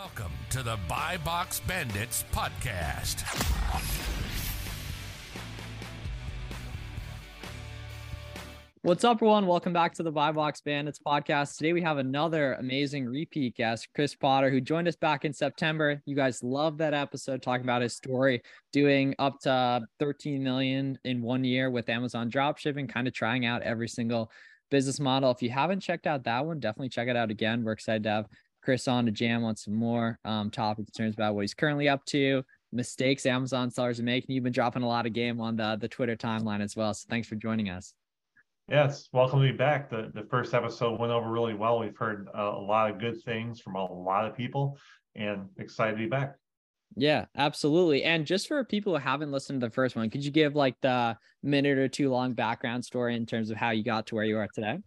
Welcome to the Buy Box Bandits podcast. What's up, everyone? Welcome back to the Buy Box Bandits podcast. Today we have another amazing repeat guest, Chris Potter, who joined us back in September. You guys love that episode talking about his story, doing up to 13 million in one year with Amazon dropshipping, kind of trying out every single business model. If you haven't checked out that one, definitely check it out again. We're excited to have Chris on to jam on some more um, topic concerns about what he's currently up to, mistakes Amazon sellers are making. You've been dropping a lot of game on the, the Twitter timeline as well. So thanks for joining us. Yes, welcome to be back. The the first episode went over really well. We've heard uh, a lot of good things from a lot of people, and excited to be back. Yeah, absolutely. And just for people who haven't listened to the first one, could you give like the minute or two long background story in terms of how you got to where you are today?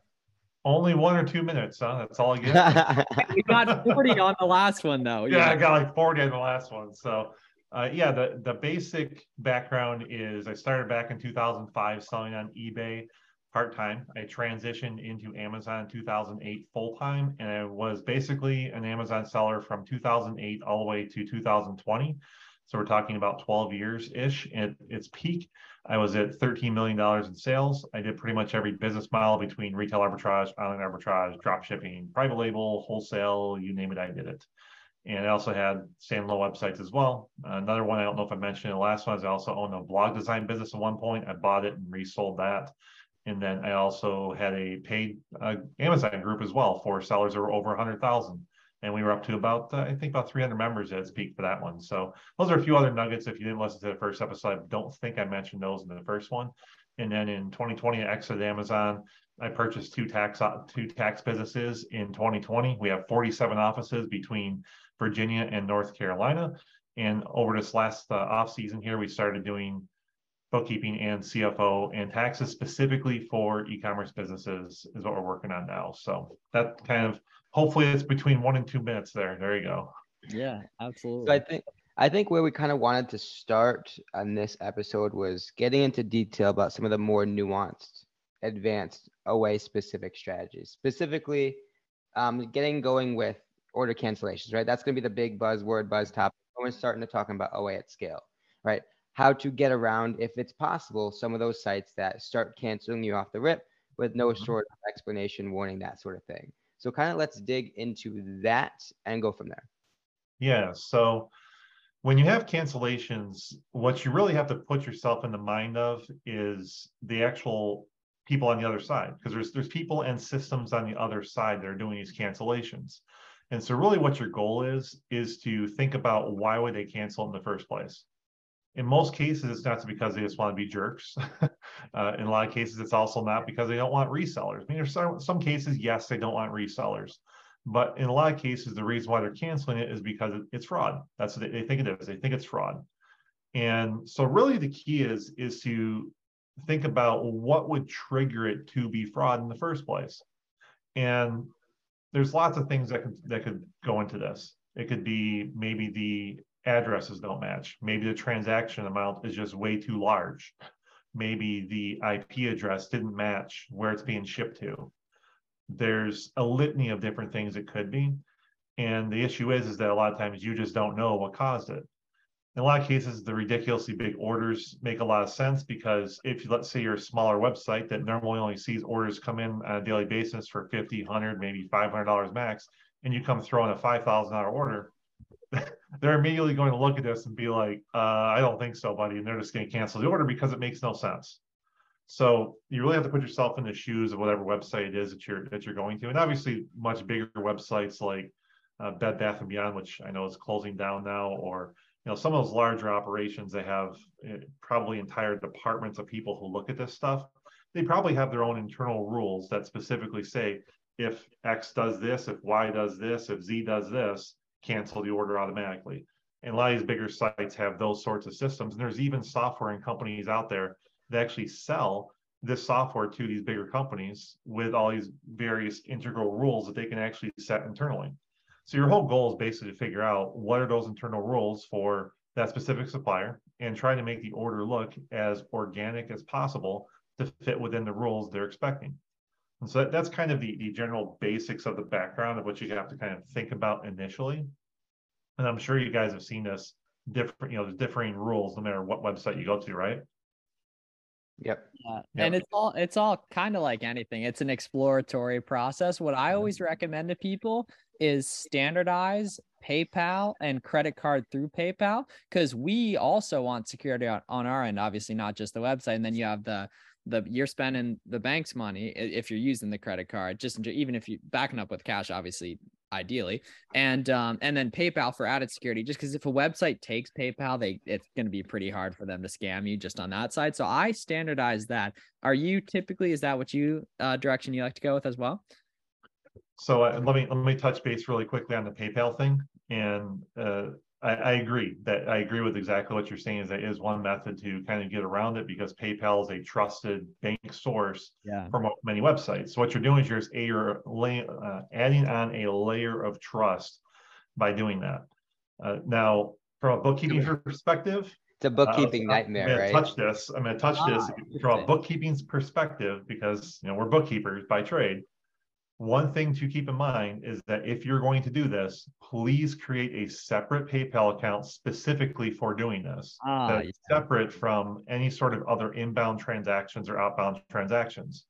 Only one or two minutes, huh? That's all I get. we got 40 on the last one, though. Yeah, yeah, I got like 40 on the last one. So, uh, yeah, the, the basic background is I started back in 2005 selling on eBay part time. I transitioned into Amazon in 2008 full time, and I was basically an Amazon seller from 2008 all the way to 2020. So we're talking about 12 years ish. At its peak, I was at $13 million in sales. I did pretty much every business model between retail arbitrage, online arbitrage, drop shipping, private label, wholesale, you name it, I did it. And I also had standalone websites as well. Another one, I don't know if I mentioned the last one, is I also owned a blog design business at one point. I bought it and resold that. And then I also had a paid uh, Amazon group as well for sellers that were over 100,000 and we were up to about uh, I think about 300 members at its peak for that one. So those are a few other nuggets. If you didn't listen to the first episode, I don't think I mentioned those in the first one. And then in 2020, I exited Amazon. I purchased two tax two tax businesses in 2020. We have 47 offices between Virginia and North Carolina. And over this last uh, off season here, we started doing bookkeeping and CFO and taxes specifically for e-commerce businesses is what we're working on now. So that kind of hopefully it's between one and two minutes there. There you go. Yeah, absolutely. So I think I think where we kind of wanted to start on this episode was getting into detail about some of the more nuanced, advanced OA specific strategies. Specifically, um, getting going with order cancellations, right? That's going to be the big buzzword, buzz topic. When we're starting to talk about OA at scale, right? How to get around, if it's possible, some of those sites that start canceling you off the rip with no mm-hmm. sort of explanation, warning, that sort of thing. So kind of let's dig into that and go from there. Yeah. So when you have cancellations, what you really have to put yourself in the mind of is the actual people on the other side, because there's there's people and systems on the other side that are doing these cancellations. And so really what your goal is is to think about why would they cancel in the first place in most cases, it's not because they just want to be jerks. uh, in a lot of cases, it's also not because they don't want resellers. I mean, there's some, some cases, yes, they don't want resellers. But in a lot of cases, the reason why they're canceling it is because it's fraud. That's what they, they think it is. They think it's fraud. And so really the key is, is to think about what would trigger it to be fraud in the first place. And there's lots of things that could that could go into this. It could be maybe the addresses don't match. Maybe the transaction amount is just way too large. Maybe the IP address didn't match where it's being shipped to. There's a litany of different things it could be. And the issue is, is that a lot of times you just don't know what caused it. In a lot of cases, the ridiculously big orders make a lot of sense because if you, let's say you're a smaller website that normally only sees orders come in on a daily basis for 50, 100, maybe $500 max, and you come throw in a $5,000 order, they're immediately going to look at this and be like, uh, I don't think so, buddy. And they're just going to cancel the order because it makes no sense. So you really have to put yourself in the shoes of whatever website it is that you're that you're going to. And obviously much bigger websites like uh, Bed Bath and Beyond, which I know is closing down now, or you know some of those larger operations they have uh, probably entire departments of people who look at this stuff. They probably have their own internal rules that specifically say if X does this, if Y does this, if Z does this, cancel the order automatically. And a lot of these bigger sites have those sorts of systems. And there's even software and companies out there that actually sell this software to these bigger companies with all these various integral rules that they can actually set internally. So your whole goal is basically to figure out what are those internal rules for that specific supplier and try to make the order look as organic as possible to fit within the rules they're expecting. And so that, that's kind of the, the general basics of the background of what you have to kind of think about initially. and I'm sure you guys have seen this different, you know, there's differing rules no matter what website you go to, right? Yep. Yeah. Yep. And it's all it's all kind of like anything. It's an exploratory process. What I always mm-hmm. recommend to people is standardize PayPal and credit card through PayPal because we also want security on, on our end, obviously not just the website. And then you have the the you're spending the bank's money if you're using the credit card, just even if you backing up with cash, obviously ideally. And um and then paypal for added security just because if a website takes paypal they it's going to be pretty hard for them to scam you just on that side. So i standardize that. Are you typically is that what you uh direction you like to go with as well? So uh, let me let me touch base really quickly on the PayPal thing, and uh, I, I agree that I agree with exactly what you're saying. Is that is one method to kind of get around it because PayPal is a trusted bank source yeah for many websites. So what you're doing is you're just a, you're lay, uh, adding on a layer of trust by doing that. Uh, now, from a bookkeeping perspective, It's a uh, bookkeeping I'm nightmare, gonna right? Touch this. I'm gonna touch this Ah, from a bookkeeping's perspective because you know we're bookkeepers by trade. One thing to keep in mind is that if you're going to do this, please create a separate PayPal account specifically for doing this. Ah, That's yeah. separate from any sort of other inbound transactions or outbound transactions.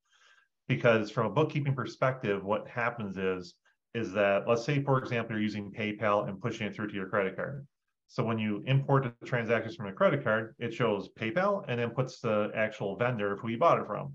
Because from a bookkeeping perspective, what happens is, is that, let's say, for example, you're using PayPal and pushing it through to your credit card. So when you import the transactions from a credit card, it shows PayPal and then puts the actual vendor who you bought it from.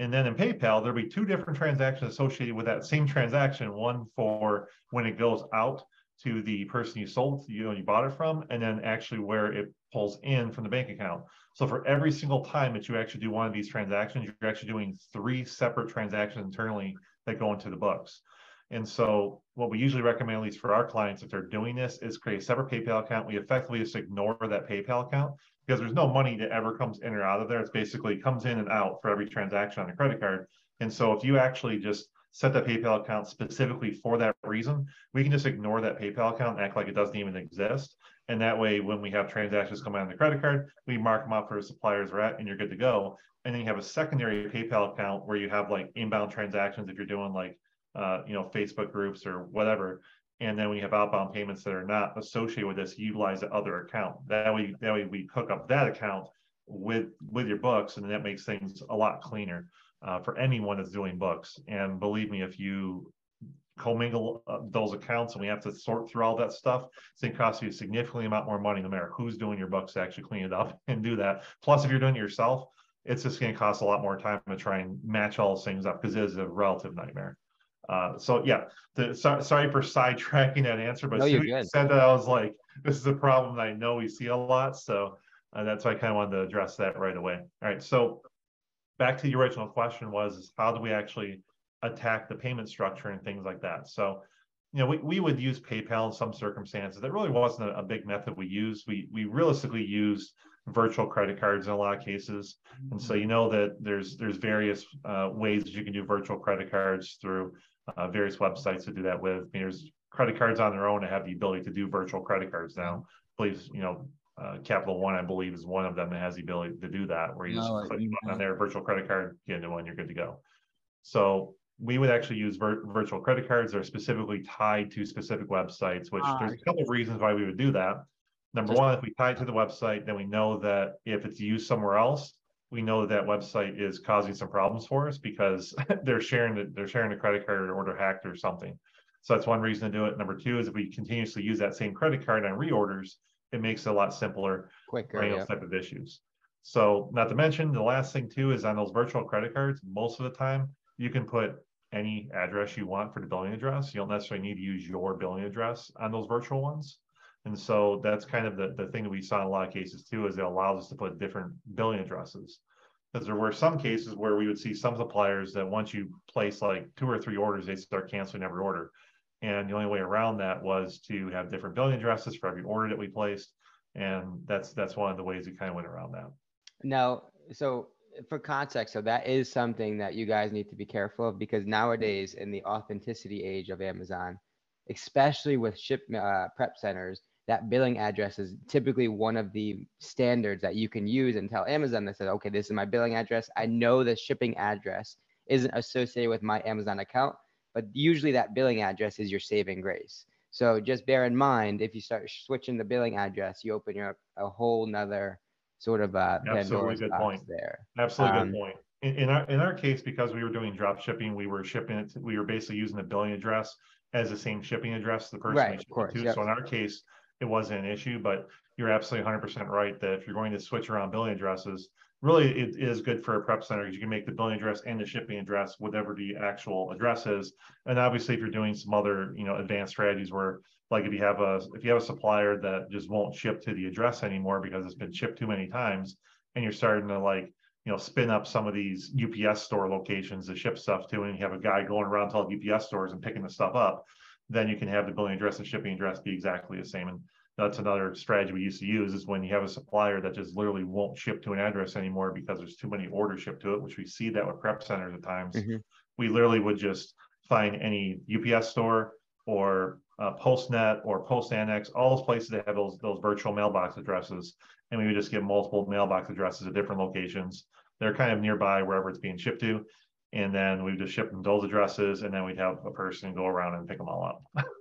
And then in PayPal, there'll be two different transactions associated with that same transaction. One for when it goes out to the person you sold, you know, you bought it from, and then actually where it pulls in from the bank account. So for every single time that you actually do one of these transactions, you're actually doing three separate transactions internally that go into the books. And so what we usually recommend, at least for our clients, if they're doing this, is create a separate PayPal account. We effectively just ignore that PayPal account because there's no money that ever comes in or out of there. It's basically comes in and out for every transaction on a credit card. And so if you actually just set that PayPal account specifically for that reason, we can just ignore that PayPal account and act like it doesn't even exist. And that way, when we have transactions come out on the credit card, we mark them up for suppliers we're at, and you're good to go. And then you have a secondary PayPal account where you have like inbound transactions if you're doing like uh, you know, Facebook groups or whatever. And then we have outbound payments that are not associated with this, utilize the other account. That way, that way we hook up that account with with your books, and that makes things a lot cleaner uh, for anyone that's doing books. And believe me, if you commingle uh, those accounts and we have to sort through all that stuff, it's going to cost you a significantly amount more money, no matter who's doing your books to actually clean it up and do that. Plus, if you're doing it yourself, it's just going to cost a lot more time to try and match all those things up because it is a relative nightmare. Uh, so yeah, the, so, sorry for sidetracking that answer, but No, you're soon as you said that, I was like, this is a problem that I know we see a lot. So uh, that's why I kind of wanted to address that right away. All right, so back to the original question was, how do we actually attack the payment structure and things like that? So, you know, we, we would use PayPal in some circumstances. That really wasn't a, a big method we used. We we realistically used virtual credit cards in a lot of cases. And so you know that there's there's various uh, ways that you can do virtual credit cards through uh, various websites to do that with. I mean, there's credit cards on their own that have the ability to do virtual credit cards now. Please, you know, uh, Capital One, I believe, is one of them that has the ability to do that, where you just No, click on their virtual credit card, get into one, you're good to go. So we would actually use vir- virtual credit cards that are specifically tied to specific websites, which Ah, there's a couple of reasons why we would do that. Number Just- one, if we tie it to the website, then we know that if it's used somewhere else, we know that that website is causing some problems for us because they're sharing the, they're sharing a credit card or they're hacked or something. So that's one reason to do it. Number two is if we continuously use that same credit card on reorders, it makes it a lot simpler Quicker. for yeah. type of issues. So not to mention, the last thing too is on those virtual credit cards, most of the time, you can put any address you want for the billing address. You don't necessarily need to use your billing address on those virtual ones. And so that's kind of the, the thing that we saw in a lot of cases too, is it allows us to put different billing addresses. Because there were some cases where we would see some suppliers that once you place like two or three orders, they start canceling every order. And the only way around that was to have different billing addresses for every order that we placed. And that's that's one of the ways we kind of went around that. Now, so for context, so that is something that you guys need to be careful of because nowadays in the authenticity age of Amazon, especially with ship uh, prep centers, that billing address is typically one of the standards that you can use and tell Amazon that says, okay, this is my billing address. I know the shipping address isn't associated with my Amazon account, but usually that billing address is your saving grace. So just bear in mind if you start switching the billing address, you open up a whole nother sort of uh, Absolutely good point. there. Absolutely Um, good point. In, in our in our case, because we were doing drop shipping, we were shipping it. We were basically using the billing address as the same shipping address the person Right, of course, to. yep. So in our case, it wasn't an issue. But you're absolutely 100 percent right that if you're going to switch around billing addresses, really it is good for a prep center because you can make the billing address and the shipping address whatever the actual address is. And obviously, if you're doing some other you know advanced strategies where like if you have a if you have a supplier that just won't ship to the address anymore because it's been shipped too many times and you're starting to like you know spin up some of these UPS store locations to ship stuff to and you have a guy going around to all the UPS stores and picking the stuff up then you can have the billing address and shipping address be exactly the same and that's another strategy we used to use is when you have a supplier that just literally won't ship to an address anymore because there's too many orders shipped to it which we see that with prep centers at times Mhm. we literally would just find any UPS store or uh, PostNet or Post Annex, all those places that have those those virtual mailbox addresses, and we would just get multiple mailbox addresses at different locations. They're kind of nearby wherever it's being shipped to, and then we just ship them those addresses, and then we'd have a person go around and pick them all up.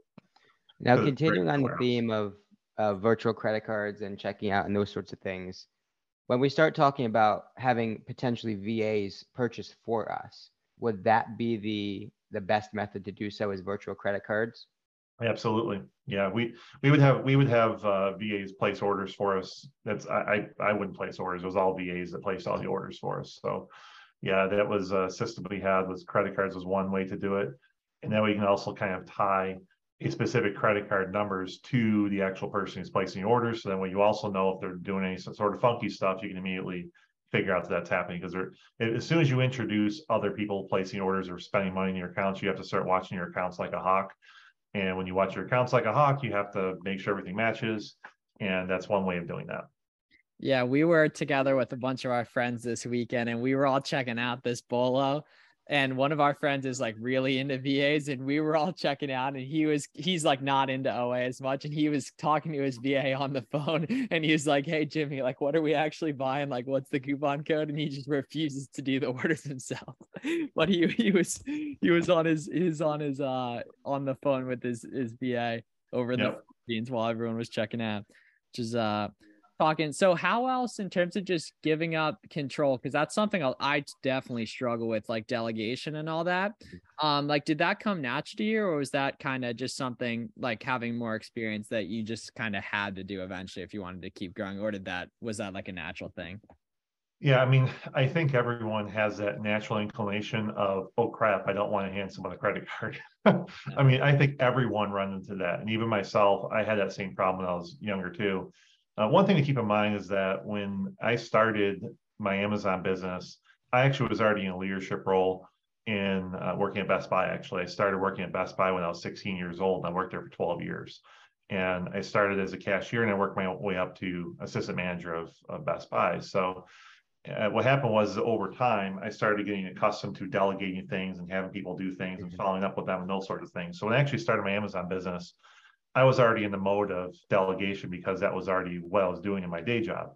Now, So it's very continuing on the theme of uh, virtual credit cards and checking out and those sorts of things, when we start talking about having potentially VAs purchase for us, would that be the the best method to do so? Is virtual credit cards? Absolutely, yeah. We we would have we would have uh, VAs place orders for us. That's I I, I wouldn't place orders. It was all VAs that placed all the orders for us. So, yeah, that was a system we had. Was credit cards was one way to do it, and then we can also kind of tie a specific credit card numbers to the actual person who's placing the order. So then when you also know if they're doing any sort of funky stuff, you can immediately figure out that that's happening because as soon as you introduce other people placing orders or spending money in your accounts, you have to start watching your accounts like a hawk. And when you watch your accounts like a hawk, you have to make sure everything matches. And that's one way of doing that. Yeah, we were together with a bunch of our friends this weekend and we were all checking out this bolo. And one of our friends is like really into VAs, and we were all checking out. And he was, he's like not into OA as much. And he was talking to his VA on the phone. And he was like, Hey, Jimmy, like, what are we actually buying? Like, what's the coupon code? And he just refuses to do the orders himself. but he, he was, he was on his, his on his, uh, on the phone with his, his VA over the Yep. scenes while everyone was checking out, which is, uh, talking. So how else in terms of just giving up control? Because that's something I, I definitely struggle with, like delegation and all that. Um, like did that come natural to you, or was that kind of just something like having more experience that you just kind of had to do eventually if you wanted to keep growing, or did that was that like a natural thing? Yeah, I mean, I think everyone has that natural inclination of, oh crap, I don't want to hand someone a credit card. I mean, I think everyone runs into that. And even myself, I had that same problem when I was younger too. Uh, one thing to keep in mind is that when I started my Amazon business, I actually was already in a leadership role in uh, working at Best Buy. Actually, I started working at Best Buy when I was 16 years old, and I worked there for 12 years. And I started as a cashier, and I worked my way up to assistant manager of, of Best Buy. So uh, what happened was over time, I started getting accustomed to delegating things and having people do things and Mhm. following up with them and those sorts of things. So when I actually started my Amazon business, I was already in the mode of delegation because that was already what I was doing in my day job.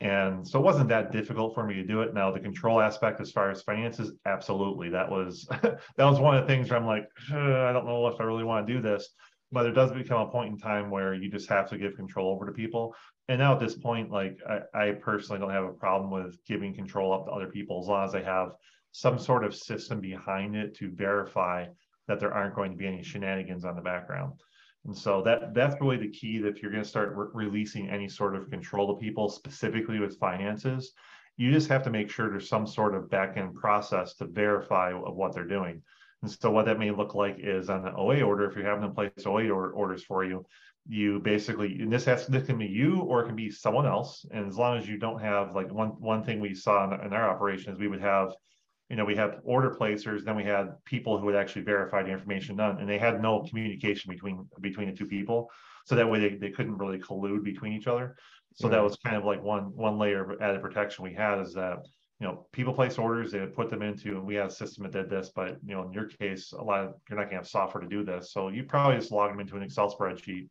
And so it wasn't that difficult for me to do it. Now the control aspect as far as finances, absolutely. That was that was one of the things where I'm like, "Uh, I don't know if I really want to do this. But there does become a point in time where you just have to give control over to people. And now at this point, like I, I personally don't have a problem with giving control up to other people as long as they have some sort of system behind it to verify that there aren't going to be any shenanigans on the background. And so that that's really the key that if you're going to start re- releasing any sort of control to people, specifically with finances, you just have to make sure there's some sort of back end process to verify what they're doing. And so what that may look like is on the OA order, if you're having them place OA or, orders for you, you basically, and this has this can be you or it can be someone else. And as long as you don't have like one one thing we saw in, in our operations, we would have you know, we had order placers, then we had people who would actually verify the information done, and they had no communication between between the two people. So that way they, they couldn't really collude between each other. So that was kind of like one one layer of added protection we had is that you know people place orders, they would put them into, and we had a system that did this, but you know in your case, a lot of you're not gonna have software to do this. So you probably just log them into an Excel spreadsheet,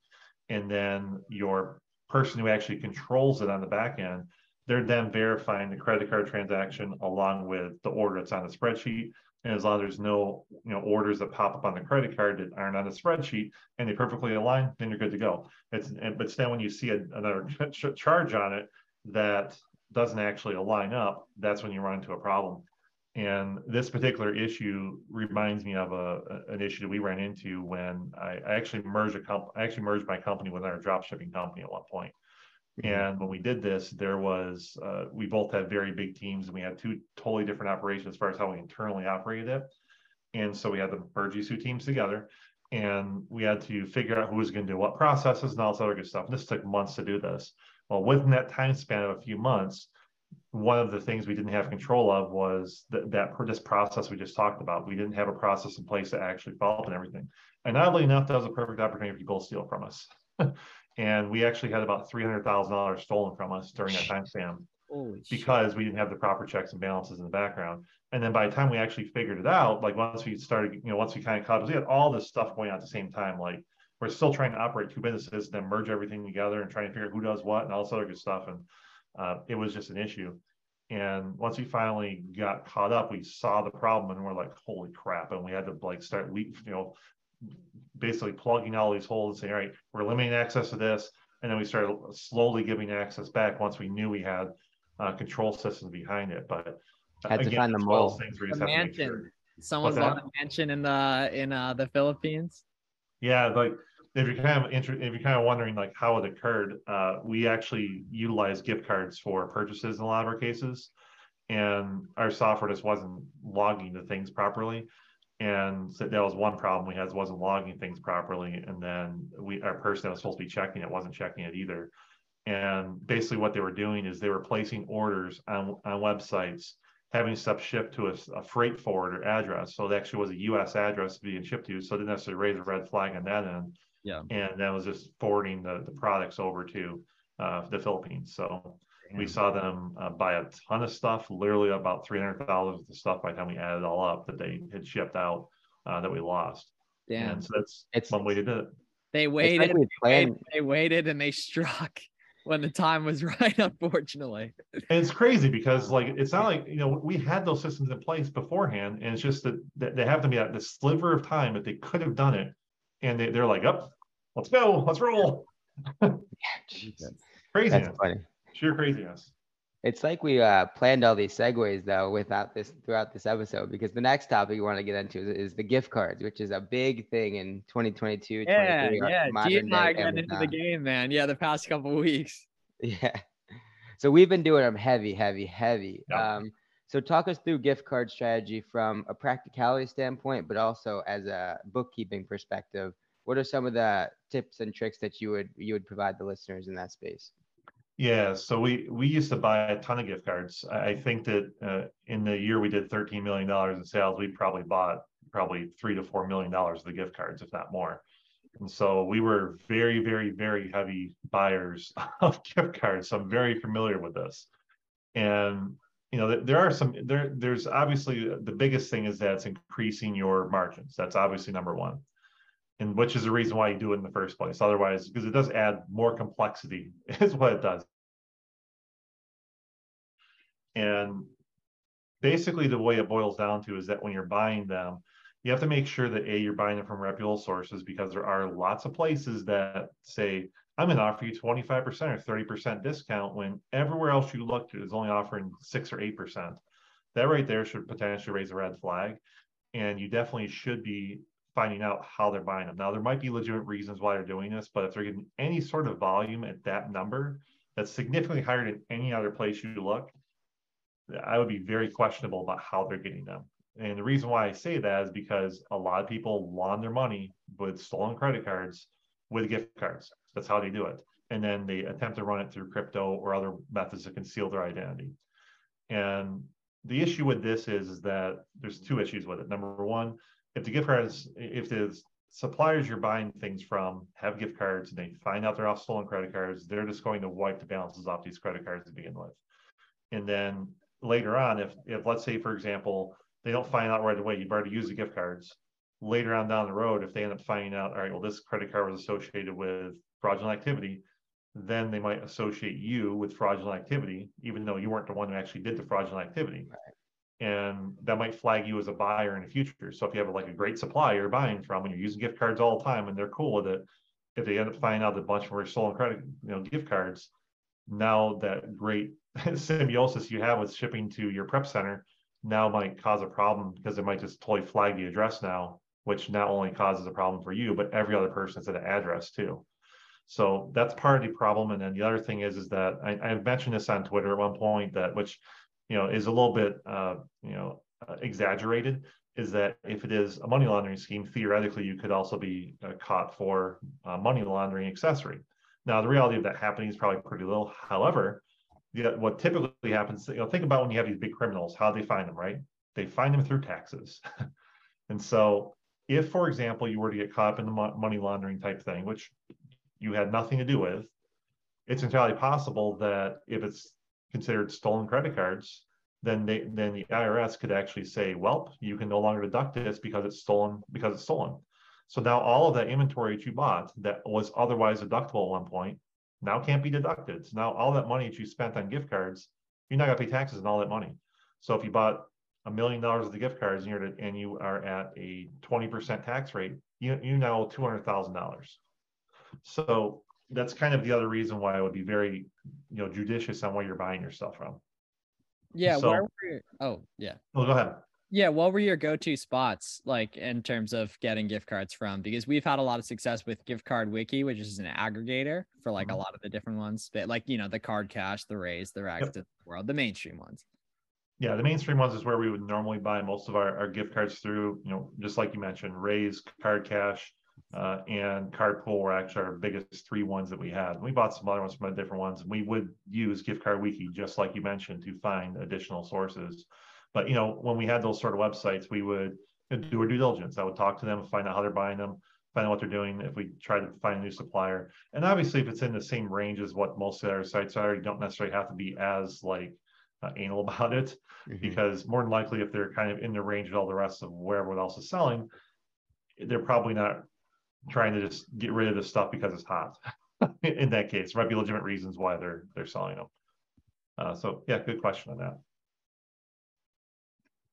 and then your person who actually controls it on the back end they're then verifying the credit card transaction along with the order that's on the spreadsheet. And as long as there's no, you know, orders that pop up on the credit card that aren't on the spreadsheet and they perfectly align, then you're good to go. It's and but then when you see a, another ch- charge on it that doesn't actually align up, that's when you run into a problem. And this particular issue reminds me of a, an issue that we ran into when I, I actually merged a comp, I actually merged my company with our drop shipping company at one point. And when we did this, there was uh, we both had very big teams, and we had two totally different operations as far as how we internally operated it. And so we had to merge these two teams together, and we had to figure out who was going to do what processes and all this other good stuff. And this took months to do this. Well, within that time span of a few months, one of the things we didn't have control of was that, that this process we just talked about. We didn't have a process in place to actually follow up and everything. And oddly enough, that was a perfect opportunity for people to steal from us. and we actually had about three hundred thousand dollars stolen from us during that time span because we didn't have the proper checks and balances in the background. And then by the time we actually figured it out, like once we started, you know, once we kind of caught, we had all this stuff going on at the same time. Like we're still trying to operate two businesses, and then merge everything together and trying to figure out who does what and all this other good stuff. And uh, it was just an issue. And once we finally got caught up, we saw the problem and we're like, holy crap. And we had to like start, you know, basically plugging all these holes and saying, all right, we're limiting access to this. And then we started slowly giving access back once we knew we had uh, control systems behind it. But had again, to find the mole. The mansion. Sure. Someone's got a mansion in the in uh, the Philippines. Yeah, like if you're kind of inter- if you're kind of wondering like how it occurred, uh, we actually utilize gift cards for purchases in a lot of our cases, and our software just wasn't logging the things properly, and so that was one problem we had wasn't logging things properly, and then we our person that was supposed to be checking it wasn't checking it either, and basically what they were doing is they were placing orders on on websites having stuff shipped to a, a, freight forwarder address. So it actually was a U.S. address being shipped to, so it didn't necessarily raise a red flag on that end. Yeah. And that was just forwarding the, the products over to uh, the Philippines. So Damn. we saw them uh, buy a ton of stuff, literally about $300 of the stuff by the time we added it all up that they had shipped out uh, that we lost. Damn. And so that's it's, one way to do it. They waited, like they, waited they waited and they struck when the time was right, unfortunately. And it's crazy because like it's not like you know we had those systems in place beforehand, and it's just that, that they have to be at the sliver of time that they could have done it and they, they're like, up, oh, let's go, let's roll. yeah, craziness. That's funny. Sheer craziness. It's like we uh, planned all these segues though without this throughout this episode because the next topic we want to get into is, is the gift cards, which is a big thing in 2022. Yeah, yeah. G and I got into the game, man. Yeah, the past couple weeks. Yeah. So we've been doing them heavy, heavy, heavy. Yep. Um, so talk us through gift card strategy from a practicality standpoint, but also as a bookkeeping perspective. What are some of the tips and tricks that you would you would provide the listeners in that space? Yeah, so we we used to buy a ton of gift cards. I think that uh, in the year we did 13 million dollars in sales, we probably bought probably three to four million dollars of the gift cards, if not more. And so we were very, very, very heavy buyers of gift cards. So I'm very familiar with this. And you know there are some there there's obviously the biggest thing is that it's increasing your margins that's obviously number one and which is the reason why you do it in the first place otherwise because it does add more complexity is what it does and basically the way it boils down to is that when you're buying them you have to make sure that a you're buying them from reputable sources because there are lots of places that say I'm going to offer you 25% or 30% discount when everywhere else you looked is only offering six or 8%. That right there should potentially raise a red flag. And you definitely should be finding out how they're buying them. Now, there might be legitimate reasons why they're doing this, but if they're getting any sort of volume at that number that's significantly higher than any other place you look, I would be very questionable about how they're getting them. And the reason why I say that is because a lot of people laund their money with stolen credit cards with gift cards. That's how they do it. And then they attempt to run it through crypto or other methods to conceal their identity. And the issue with this is, is that there's two issues with it. Number one, if the gift cards, if the suppliers you're buying things from have gift cards and they find out they're off stolen credit cards, they're just going to wipe the balances off these credit cards to begin with. And then later on, if if let's say for example, they don't find out right away, you've already used the gift cards, later on down the road, if they end up finding out, all right, well, this credit card was associated with fraudulent activity, then they might associate you with fraudulent activity, even though you weren't the one who actually did the fraudulent activity. Right. And that might flag you as a buyer in the future. So if you have like a great supplier you're buying from and you're using gift cards all the time and they're cool with it, if they end up finding out that a bunch of them are stolen credit, you know, gift cards, now that great symbiosis you have with shipping to your prep center now might cause a problem because it might just totally flag the address now, which not only causes a problem for you, but every other person that's at an address too. So that's part of the problem. And then the other thing is, is that I, I mentioned this on Twitter at one point that which, you know, is a little bit, uh, you know, uh, exaggerated. Is that if it is a money laundering scheme, theoretically you could also be uh, caught for uh, money laundering accessory. Now the reality of that happening is probably pretty little. However, what typically happens, you know, think about when you have these big criminals, how they find them, right? They find them through taxes. and so if, for example, you were to get caught up in the money laundering type thing, which you had nothing to do with, it's entirely possible that if it's considered stolen credit cards, then they then the IRS could actually say, well, you can no longer deduct this because it's stolen because it's stolen. So now all of that inventory that you bought that was otherwise deductible at one point now can't be deducted. So now all that money that you spent on gift cards, you're not gonna pay taxes on all that money. So if you bought a million dollars of the gift cards and you're at, and you are at a 20% tax rate, you you now owe two hundred thousand dollars. So that's kind of the other reason why I would be very, you know, judicious on where you're buying your stuff from. Yeah. So, where were? Oh, yeah. Well, go ahead. Yeah, what were your go-to spots like in terms of getting gift cards from? Because we've had a lot of success with Gift Card Wiki, which is an aggregator for like mm-hmm. a lot of the different ones, but like you know the Card Cash, the Raise, the Rags yep. the World, the mainstream ones. Yeah, the mainstream ones is where we would normally buy most of our, our gift cards through. You know, just like you mentioned, Raise, Card Cash, uh, and Card Pool were actually our biggest three ones that we had. We bought some other ones from the different ones, and we would use Gift Card Wiki, just like you mentioned, to find additional sources. But you know, when we had those sort of websites, we would do our due diligence. I would talk to them, find out how they're buying them, find out what they're doing. If we try to find a new supplier, and obviously, if it's in the same range as what most of our sites are, you don't necessarily have to be as like uh, anal about it, mm-hmm. because more than likely, if they're kind of in the range of all the rest of where everyone else is selling, they're probably not trying to just get rid of the stuff because it's hot. in that case, there might be legitimate reasons why they're they're selling them. Uh, so yeah, good question on that.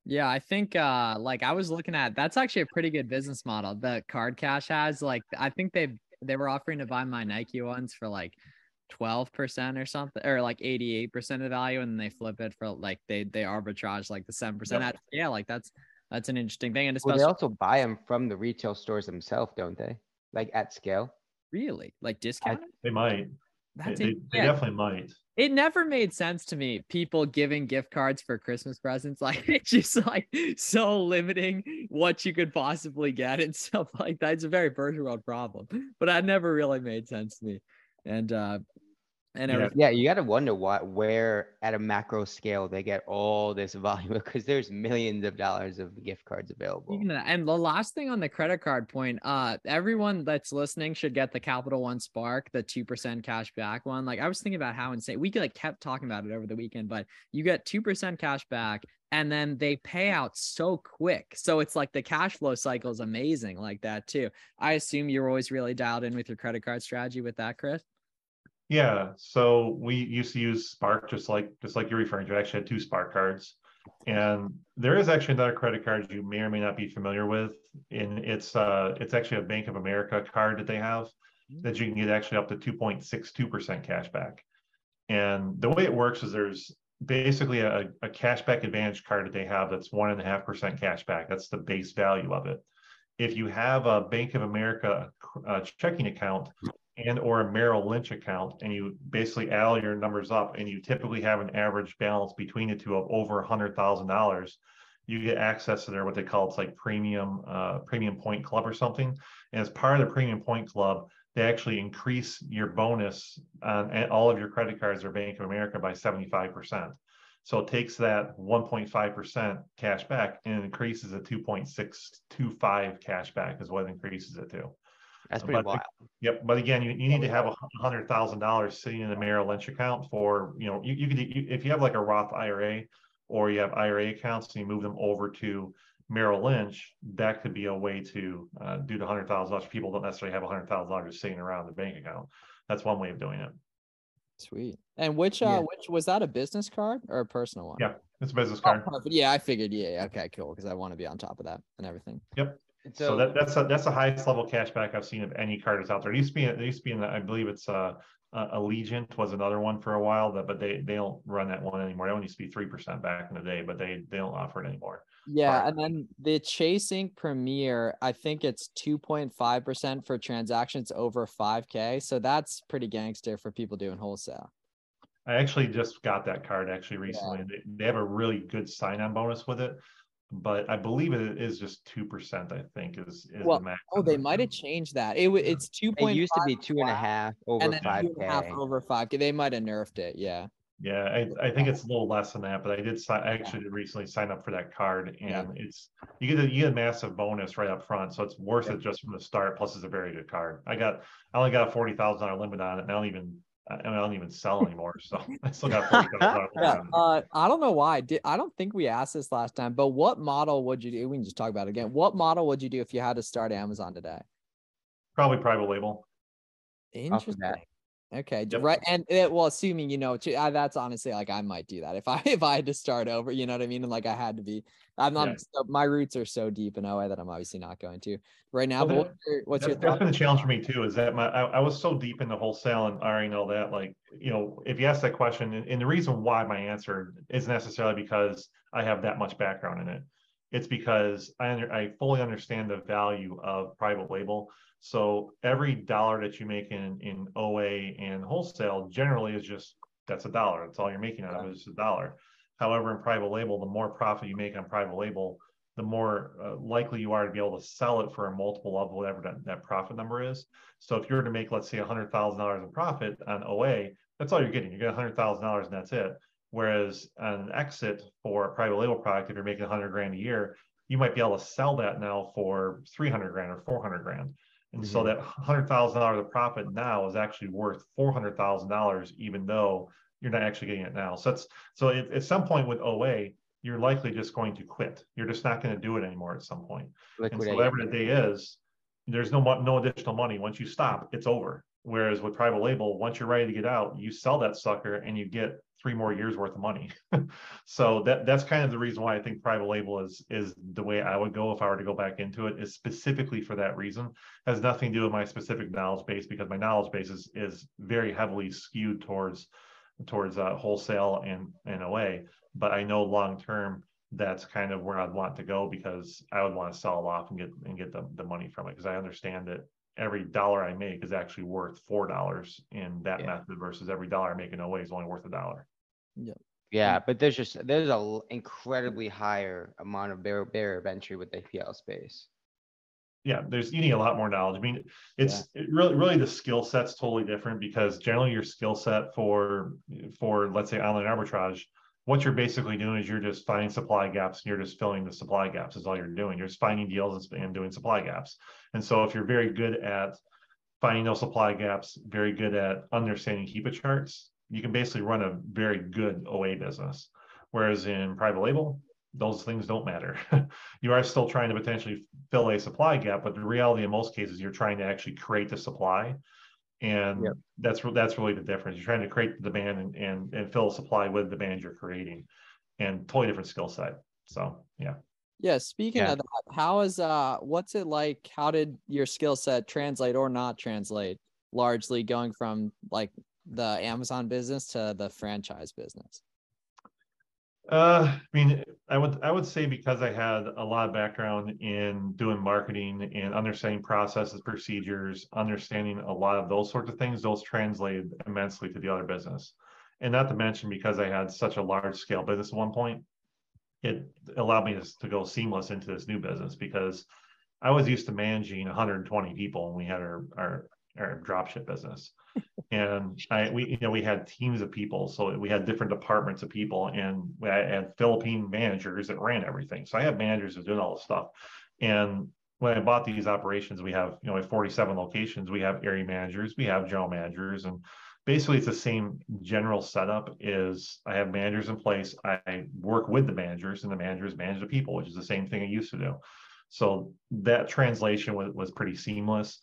Yeah, I think uh like I was looking at that's actually a pretty good business model that Card Cash has. Like I think they they were offering to buy my Nike ones for like 12% or something or like 88% of the value and then they flip it for like they they arbitrage like the 7% yep. yeah like that's that's an interesting thing and especially well, they also buy them from the retail stores themselves don't they like at scale really like discount they might that's they, they, yeah. definitely might. It never made sense to me. People giving gift cards for Christmas presents, like it's just like so limiting what you could possibly get and stuff like that. It's a very first world problem, but that never really made sense to me. And uh, and yeah, yeah you got to wonder what where at a macro scale they get all this volume because there's millions of dollars of gift cards available. And the last thing on the credit card point uh everyone that's listening should get the capital one spark the 2% cash back one. Like i was thinking about how insane we like kept talking about it over the weekend but you get 2% cash back and then they pay out so quick. So it's like the cash flow cycle is amazing like that too. I assume you're always really dialed in with your credit card strategy with that chris yeah, so we used to use Spark just like just like you're referring to. I actually had two Spark cards, and there is actually another credit card you may or may not be familiar with. And it's uh it's actually a Bank of America card that they have mm-hmm. that you can get actually up to 2.62% cash back. And the way it works is there's basically a, a cashback advantage card that they have that's one and a half percent cash back. That's the base value of it. If you have a Bank of America uh, checking account, and or a Merrill Lynch account, and you basically add all your numbers up, and you typically have an average balance between the two of over hundred thousand dollars, you get access to their what they call it's like premium uh, premium point club or something. And as part of the premium point club, they actually increase your bonus on all of your credit cards or Bank of America by 75%. So it takes that 1.5% cash back and increases it 2.625 cash back is what increases it to. That's pretty but, wild. Yep. But again, you, you need to have a hundred thousand dollars sitting in a Merrill Lynch account for, you know, you, you could, you, if you have like a Roth IRA or you have IRA accounts and you move them over to Merrill Lynch, that could be a way to uh, do the hundred thousand dollars. People don't necessarily have a hundred thousand dollars sitting around the bank account. That's one way of doing it. Sweet. And which uh Yeah. which was that a business card or a personal one? Yeah, It's a business Oh, card. perfect. Yeah, I figured. Yeah. yeah, Okay. Cool. Because I want to be on top of that and everything. So that, that's, a- that's the highest level cashback I've seen of any card that's out there. It used to be, there used to be, in the- I believe it's uh, uh, Alliant was another one for a while, that, but they, they don't run that one anymore. That one used to be three percent back in the day, but they, they don't offer it anymore. Yeah, and then the Chase Ink Premier, I think it's two point five percent for transactions over five k. So that's pretty gangster for people doing wholesale. I actually just got that card actually recently. They, they have a really good sign-on bonus with it. But I believe it is just two percent, I think is, is Well, the max. Oh, they might have changed that. It wa- it's two It used to be two and a half over and then five two and a half over five. They might have nerfed it. Yeah. Yeah, I, I think it's a little less than that, but I did sign, I actually did recently sign up for that card Yeah. and it's, you get a, you get a massive bonus right up front, so it's worth it just from the start, plus it's a very good card. I got, I only got a forty thousand dollar limit on it, and I don't even, I I mean, I don't even sell anymore, so I still got Yeah. Uh, I don't know why. Did I don't think we asked this last time, but what model would you do? We can just talk about it again. What model would you do if you had to start Amazon today? Probably private label. Off of that. Interesting. Okay, Yep. right, and it, well, assuming you know, that's honestly like I might do that if I if I had to start over. You know what I mean? And like I had to be. I'm not. Yeah. so- my roots are so deep in OA that I'm obviously not going to right now. Well, But that- what's your, what's your That's, that's thought? been a challenge for me too, is that my, I, I was so deep into wholesale and I already know that, like, you know, if you ask that question, and, and the reason why my answer is necessarily because I have that much background in it. It's because I, under- I fully understand the value of private label. So every dollar that you make in, in OA and wholesale generally is just, that's a dollar. That's all you're making out of it is a dollar. However, in private label, the more profit you make on private label, the more uh, likely you are to be able to sell it for a multiple of whatever that, that profit number is. So if you're to make, let's say, a hundred thousand dollars in profit on OA, that's all you're getting. You get a hundred thousand dollars and that's it. Whereas an exit for a private label product, if you're making hundred grand a year, you might be able to sell that now for three hundred grand or four hundred grand. And so Mhm. that hundred thousand dollars of profit now is actually worth four hundred thousand dollars, even though you're not actually getting it now. So that's so at, at some point with OA, you're likely just going to quit. You're just not going to do it anymore at some point. And so whatever the day is, there's no no additional money. Once you stop, it's over. Whereas with private label, once you're ready to get out, you sell that sucker and you get three more years worth of money. so that that's kind of the reason why I think private label is is the way I would go if I were to go back into it, is specifically for that reason. Has nothing to do with my specific knowledge base because my knowledge base is is very heavily skewed towards towards uh, wholesale and and OA. But I know long term that's kind of where I'd want to go because I would want to sell it off and get and get the, the money from it because I understand that every dollar I make is actually worth four dollars in that Yeah. method versus every dollar I make in OA is only worth a dollar. Yeah, Yeah, but there's just, there's a l- incredibly higher amount of barrier, barrier of entry with the PL space. Yeah, there's you need a lot more knowledge. I mean, it's it really really the skill set's totally different because generally your skill set for for let's say online arbitrage, what you're basically doing is you're just finding supply gaps and you're just filling the supply gaps is all you're doing. You're just finding deals and- doing supply gaps. And so if you're very good at finding those supply gaps, very good at understanding Keepa charts, you can basically run a very good OA business. Whereas in private label, those things don't matter. you are still trying to potentially fill a supply gap, but the reality in most cases, you're trying to actually create the supply. And Yep. that's that's really the difference. You're trying to create the demand and, and, and fill a supply with the demand you're creating and totally different skill set. So yeah. Yeah, speaking Yeah. of that, how is uh what's it like? How did your skill set translate or not translate largely going from like the Amazon business to the franchise business? Uh, I mean, I would I would say because I had a lot of background in doing marketing and understanding processes, procedures, understanding a lot of those sorts of things, those translated immensely to the other business. And not to mention because I had such a large scale business at one point, it allowed me to, go seamless into this new business because I was used to managing 120 people when we had our our, our dropship business and I we you know we had teams of people, so we had different departments of people, and we had Philippine managers that ran everything. So I had managers that did all the stuff. And when I bought these operations, we have you know we have 47 locations. We have area managers, we have general managers, and basically it's the same general setup. Is I have managers in place. I work with the managers, and the managers manage the people, which is the same thing I used to do. So that translation was, was pretty seamless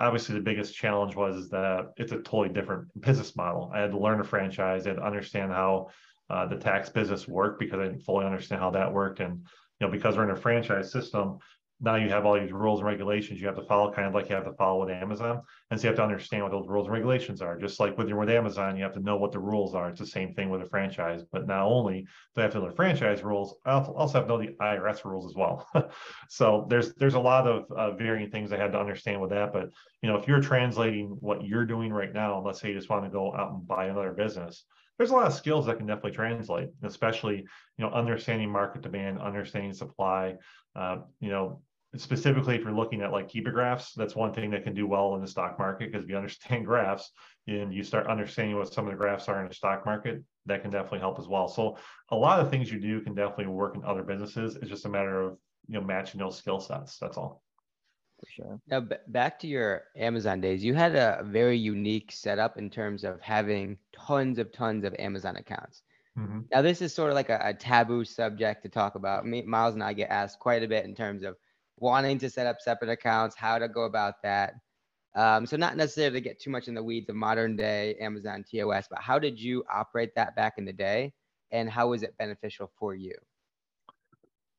obviously the biggest challenge was that it's a totally different business model. I had to learn a franchise. I had to understand how uh, the tax business worked because I didn't fully understand how that worked. And you know, because we're in a franchise system, now you have all these rules and regulations you have to follow, kind of like you have to follow with Amazon. And so you have to understand what those rules and regulations are. Just like with your with Amazon, you have to know what the rules are. It's the same thing with a franchise. But not only do I have to know the franchise rules, I also have to know the IRS rules as well. so there's there's a lot of uh, varying things I had to understand with that. But you know, if you're translating what you're doing right now, let's say you just want to go out and buy another business, there's a lot of skills that can definitely translate, especially you know understanding market demand, understanding supply. Uh, you know, specifically if you're looking at like Keepa graphs, that's one thing that can do well in the stock market because if you understand graphs and you start understanding what some of the graphs are in the stock market, that can definitely help as well. So a lot of things you do can definitely work in other businesses. It's just a matter of you know matching those skill sets. That's all. For sure. Now b- back to your Amazon days, you had a very unique setup in terms of having tons of tons of Amazon accounts. Mm-hmm. Now this is sort of like a, a taboo subject to talk about. Me, Miles and I get asked quite a bit in terms of wanting to set up separate accounts, how to go about that. Um, so not necessarily to get too much in the weeds of modern day Amazon TOS, but how did you operate that back in the day, and how was it beneficial for you?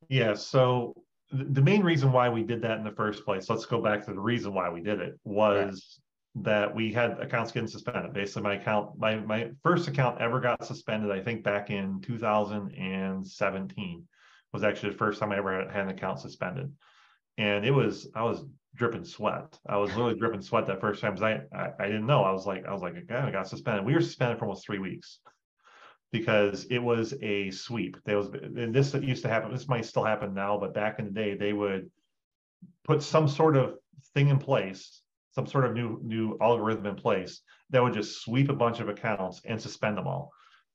Yeah, so the main reason why we did that in the first place, let's go back to the reason why we did it, was yeah. that we had accounts getting suspended. Basically, my account, my my first account ever got suspended, I think back in 2017 was actually the first time I ever had an account suspended and it was I was dripping sweat. I was literally dripping sweat that first time because I, I, I didn't know. I was like I was like I got suspended. We were suspended for almost three weeks because it was a sweep. There was and this used to happen. This might still happen now, but back in the day they would put some sort of thing in place, some sort of new new algorithm in place that would just sweep a bunch of accounts and suspend them all.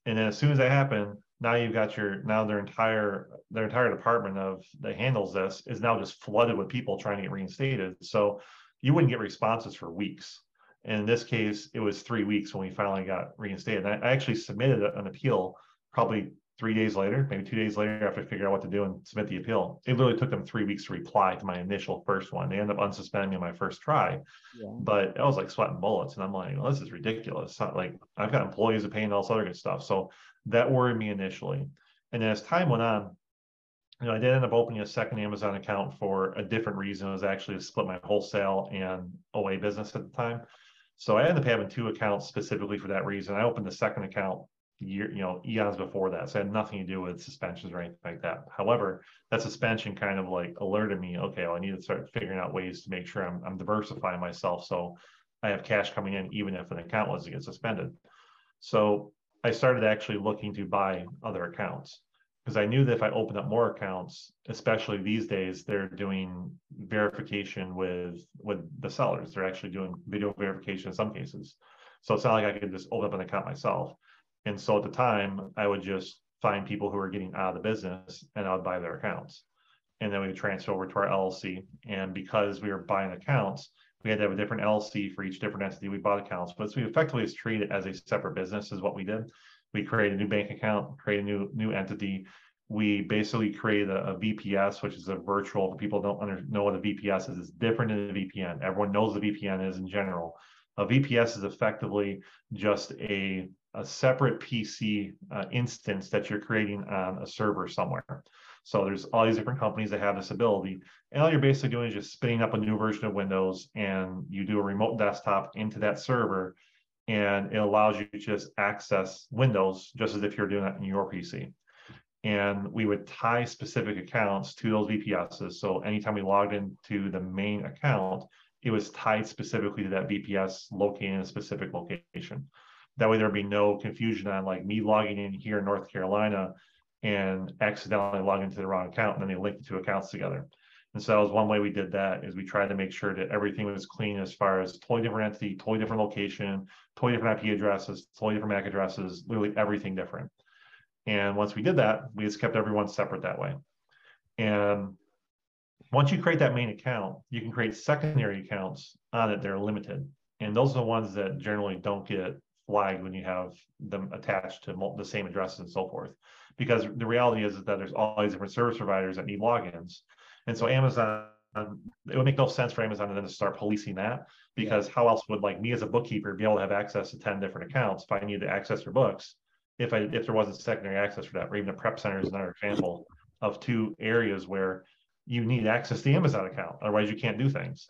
And then as soon as that happened, now you've got your now their entire their entire department of that handles this is now just flooded with people trying to get reinstated. So you wouldn't get responses for weeks. And in this case, it was three weeks when we finally got reinstated. I, I actually submitted an appeal probably three days later, maybe two days later after I figured out what to do and submit the appeal. It literally took them three weeks to reply to my initial first one. They ended up unsuspending me on my first try, yeah. but I was like sweating bullets. And I'm like, well, this is ridiculous. Like I've got employees that pay and all this other good stuff. So that worried me initially. And as time went on, you know, I did end up opening a second Amazon account for a different reason. It was actually to split my wholesale and OA business at the time. So I ended up having two accounts specifically for that reason. I opened the second account year, you know, eons before that. So had nothing to do with suspensions or anything like that. However, that suspension kind of like alerted me, okay, well, I need to start figuring out ways to make sure I'm, I'm diversifying myself. So I have cash coming in, even if an account was to get suspended. So I started actually looking to buy other accounts because I knew that if I opened up more accounts, especially these days, they're doing verification with with the sellers. They're actually doing video verification in some cases. So it's not like I could just open up an account myself. And so at the time, I would just find people who are getting out of the business and I would buy their accounts. And then we would transfer over to our LLC. And because we were buying accounts, we had to have a different LLC for each different entity we bought accounts. But so we effectively just treat it as a separate business is what we did. We created a new bank account, create a new new entity. We basically created a, a VPS, which is a virtual. For people don't under, know what a VPS is, it's different than a VPN. Everyone knows the VPN is in general. A VPS is effectively just a, a separate PC uh, instance that you're creating on a server somewhere. So there's all these different companies that have this ability. And all you're basically doing is just spinning up a new version of Windows and you do a remote desktop into that server and it allows you to just access Windows just as if you're doing that in your PC. And we would tie specific accounts to those VPSs. So anytime we logged into the main account, it was tied specifically to that VPS located in a specific location. That way there'd be no confusion on like me logging in here in North Carolina and accidentally log into the wrong account and then they link the two accounts together. And so that was one way we did that is we tried to make sure that everything was clean as far as totally different entity, totally different location, totally different IP addresses, totally different MAC addresses, literally everything different. And once we did that, we just kept everyone separate that way. And once you create that main account, you can create secondary accounts on it that are limited. And those are the ones that generally don't get flagged when you have them attached to the same addresses and so forth because the reality is, is that there's all these different service providers that need logins. And so Amazon it would make no sense for Amazon to then start policing that because how else would like me as a bookkeeper be able to have access to 10 different accounts if I need to access your books? If I if there wasn't secondary access for that, or even a prep center is another example of two areas where you need access to the Amazon account. Otherwise, you can't do things.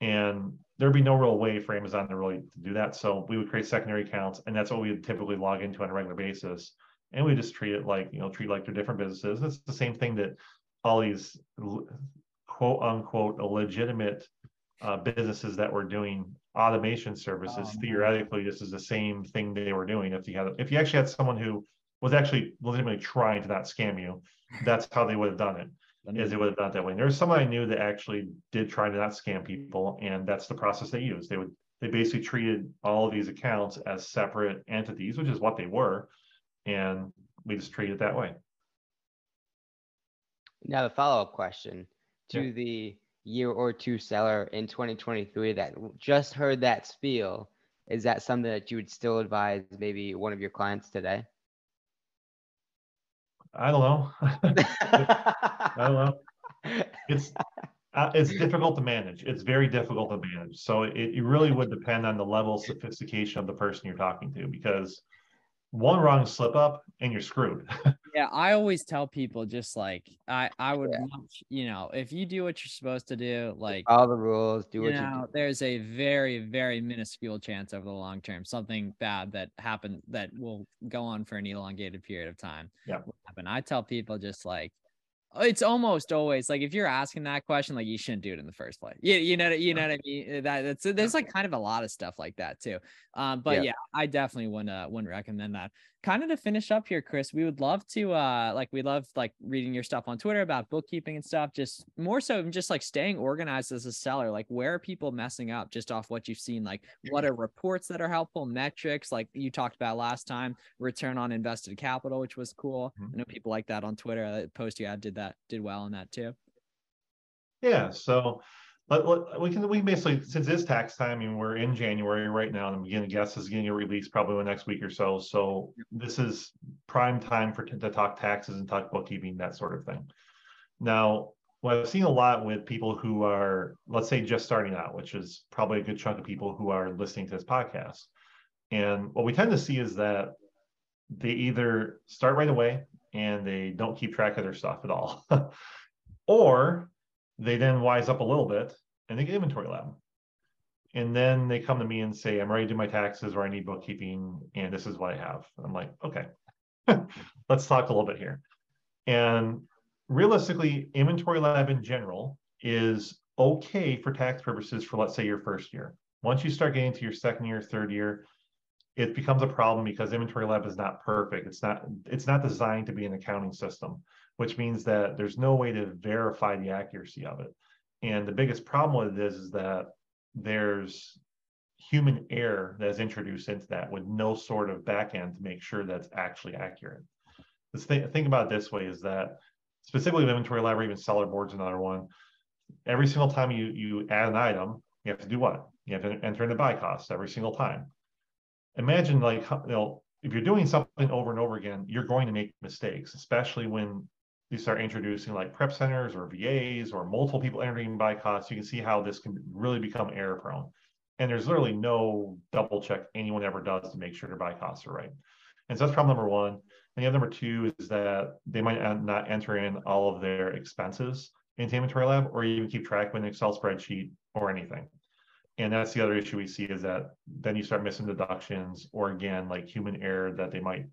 And there'd be no real way for Amazon to really do that. So we would create secondary accounts, and that's what we would typically log into on a regular basis. And we just treat it like, you know, treat like they're different businesses. It's the same thing that all these quote unquote legitimate uh, businesses that were doing automation services. Oh, theoretically, this is the same thing they were doing. If you had, if you actually had someone who was actually legitimately trying to not scam you, that's how they would have done it is it would have done it that way. And there's someone I knew that actually did try to not scam people, and that's the process they used. They would they basically treated all of these accounts as separate entities, which is what they were, and we just treat it that way. Now the follow-up question to Yeah. the year or two seller in 2023 that just heard that spiel, is that something that you would still advise maybe one of your clients today? I don't know. I don't know. It's uh, it's difficult to manage. It's very difficult to manage. So it, it really would depend on the level of sophistication of the person you're talking to because one wrong slip up and you're screwed. Yeah, I always tell people just like I I would Yeah. much, you know, if you do what you're supposed to do, like All the rules, do you what you know, do. there's a very very minuscule chance over the long term something bad that happened that will go on for an elongated period of time. Yeah. will happen. I tell people just like it's almost always like if you're asking that question, like you shouldn't do it in the first place. You, you know, you know what I mean? That that's there's like kind of a lot of stuff like that too. Um, but Yeah. yeah, I definitely wouldn't uh, wouldn't recommend that. Kind of to finish up here, Chris, we would love to uh like we love like reading your stuff on Twitter about bookkeeping and stuff. Just more so just like staying organized as a seller. Like where are people messing up just off what you've seen? Like what are reports that are helpful, metrics like you talked about last time, return on invested capital, which was cool. Mhm. I know people like that on Twitter. The post you had did that did well on that too. Yeah, so let, let- we can we basically since it's tax time and we're in January right now, and I'm beginning to guess is getting a release probably the next week or so. So this is prime time for to talk taxes and talk bookkeeping, that sort of thing. Now, what I've seen a lot with people who are, let's say, just starting out, which is probably a good chunk of people who are listening to this podcast. And what we tend to see is that they either start right away and they don't keep track of their stuff at all, or they then wise up a little bit and they get InventoryLab. And then they come to me and say, I'm ready to do my taxes or I need bookkeeping and this is what I have. I'm like, okay, let's talk a little bit here. And realistically, InventoryLab in general is okay for tax purposes for let's say your first year. Once you start getting to your second year, third year, it becomes a problem because InventoryLab is not perfect. It's not it's not designed to be an accounting system, which means that there's no way to verify the accuracy of it. And the biggest problem with it is, that there's human error that is introduced into that with no sort of backend to make sure that's actually accurate. Thing, think about this way is that specifically with inventory or even seller boards, another one, every single time you, you add an item, you have to do what? You have to enter in the buy cost every single time. Imagine like, you know, if you're doing something over and over again, you're going to make mistakes, especially when you start introducing like prep centers or VAs or multiple people entering buy costs. You can see how this can really become error prone. And there's literally no double check anyone ever does to make sure their costs are right. And so that's problem number one. And the other number two is that they might not enter in all of their expenses into InventoryLab or even keep track of an Excel spreadsheet or anything. And that's the other issue we see is that then you start missing deductions or again, like human error that they might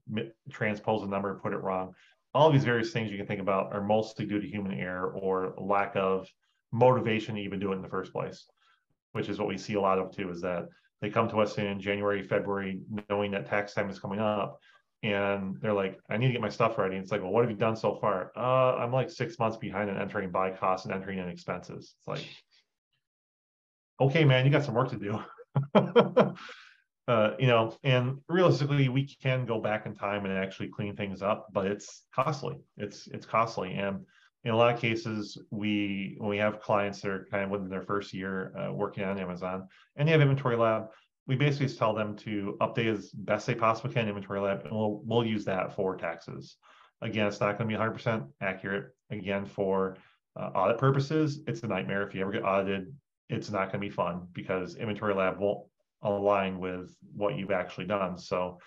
transpose a number, put it wrong. All these various things you can think about are mostly due to human error or lack of motivation to even do it in the first place, which is what we see a lot of too, is that they come to us in January, February, knowing that tax time is coming up. And they're like, I need to get my stuff ready. It's like, well, what have you done so far? Uh, I'm like six months behind in entering buy costs and entering in expenses. It's like, okay, man, you got some work to do. uh, you know, and realistically, we can go back in time and actually clean things up, but it's costly. It's it's costly, and in a lot of cases, we when we have clients that are kind of within their first year uh, working on Amazon, and they have InventoryLab, we basically just tell them to update as best they possibly can InventoryLab, and we'll we'll use that for taxes. Again, it's not going to be 100% accurate. Again, for uh, audit purposes, it's a nightmare. If you ever get audited, it's not going to be fun because InventoryLab won't align with what you've actually done. So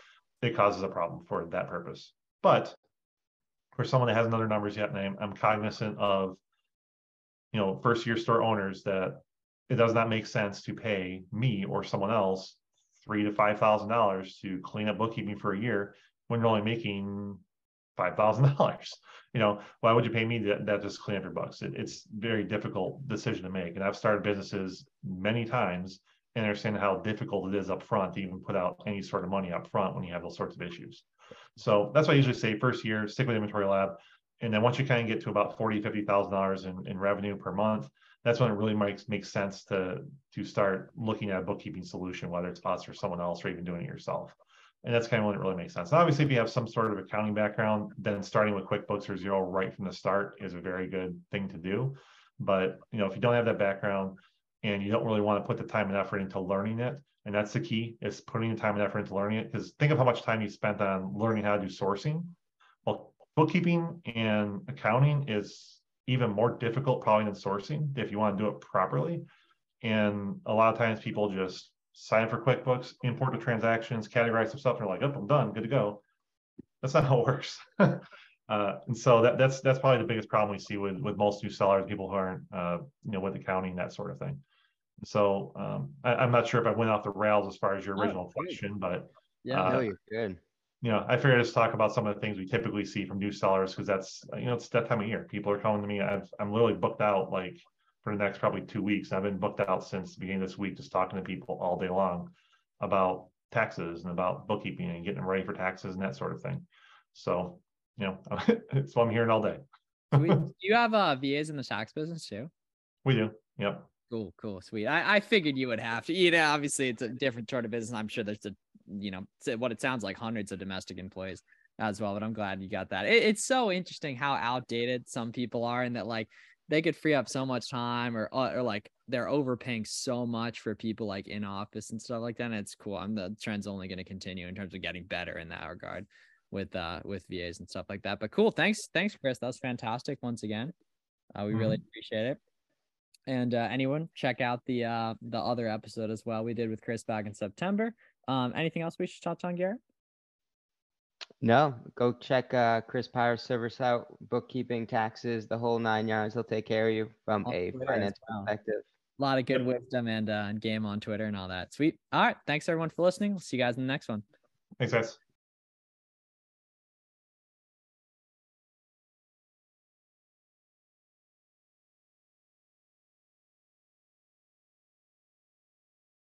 it causes a problem for that purpose. But for someone that hasn't done their numbers yet, name, I'm cognizant of, you know, first year store owners that it does not make sense to pay me or someone else three to five thousand dollars to clean up bookkeeping for a year when you're only making five thousand dollars. You know, why would you pay me that, that just clean up your books? It, it's very difficult decision to make. And I've started businesses many times and understand how difficult it is up front to even put out any sort of money up front when you have those sorts of issues. So that's why I usually say first year, stick with InventoryLab. And then once you kind of get to about forty, fifty thousand dollars in, in revenue per month, that's when it really makes makes sense to to start looking at a bookkeeping solution, whether it's us or someone else, or even doing it yourself. And that's kind of when it really makes sense. And obviously, if you have some sort of accounting background, then starting with QuickBooks or Xero right from the start is a very good thing to do. But you know, if you don't have that background and you don't really want to put the time and effort into learning it, and that's the key is putting the time and effort into learning it. Because think of how much time you spent on learning how to do sourcing. Well, bookkeeping and accounting is even more difficult probably than sourcing if you want to do it properly. And a lot of times people just sign for QuickBooks, import the transactions, categorize some stuff, and they're like, "Oh, I'm done, good to go." That's not how it works. uh, and so that, that's that's probably the biggest problem we see with with most new sellers, people who aren't uh, you know with accounting that sort of thing. So um, I, am not sure if I went off the rails as far as your original oh, question, but yeah, uh, no, you're good. You know, I figured I'd just talk about some of the things we typically see from new sellers because that's you know it's that time of year. People are coming to me. I've, I'm literally booked out like for the next probably two weeks. I've been booked out since the beginning of this week, just talking to people all day long about taxes and about bookkeeping and getting them ready for taxes and that sort of thing. So, you know, it's what I'm hearing all day. do you have uh, VAs in the tax business too? We do. Yep. Cool, cool, sweet. I, I figured you would have to. You know, obviously it's a different sort of business. I'm sure there's a, you know, what it sounds like hundreds of domestic employees as well. But I'm glad you got that. It, it's so interesting how outdated some people are, and that like they could free up so much time, or uh, or like they're overpaying so much for people like in office and stuff like that. And it's cool. I'm the trend's only going to continue in terms of getting better in that regard with uh with VAs and stuff like that. But cool, thanks, thanks, Chris. That was fantastic once again. Uh, we mm-hmm. really appreciate it. And uh, anyone check out the uh, the other episode as well we did with Chris back in September. Um, anything else we should touch on, Garrett? No, go check uh, Chris Pyre's service out, bookkeeping, taxes, the whole nine yards. He'll take care of you from on a Twitter finance well. perspective. A lot of good wisdom and uh, and game on Twitter and all that. Sweet. All right. Thanks everyone for listening. We'll see you guys in the next one. Thanks, guys.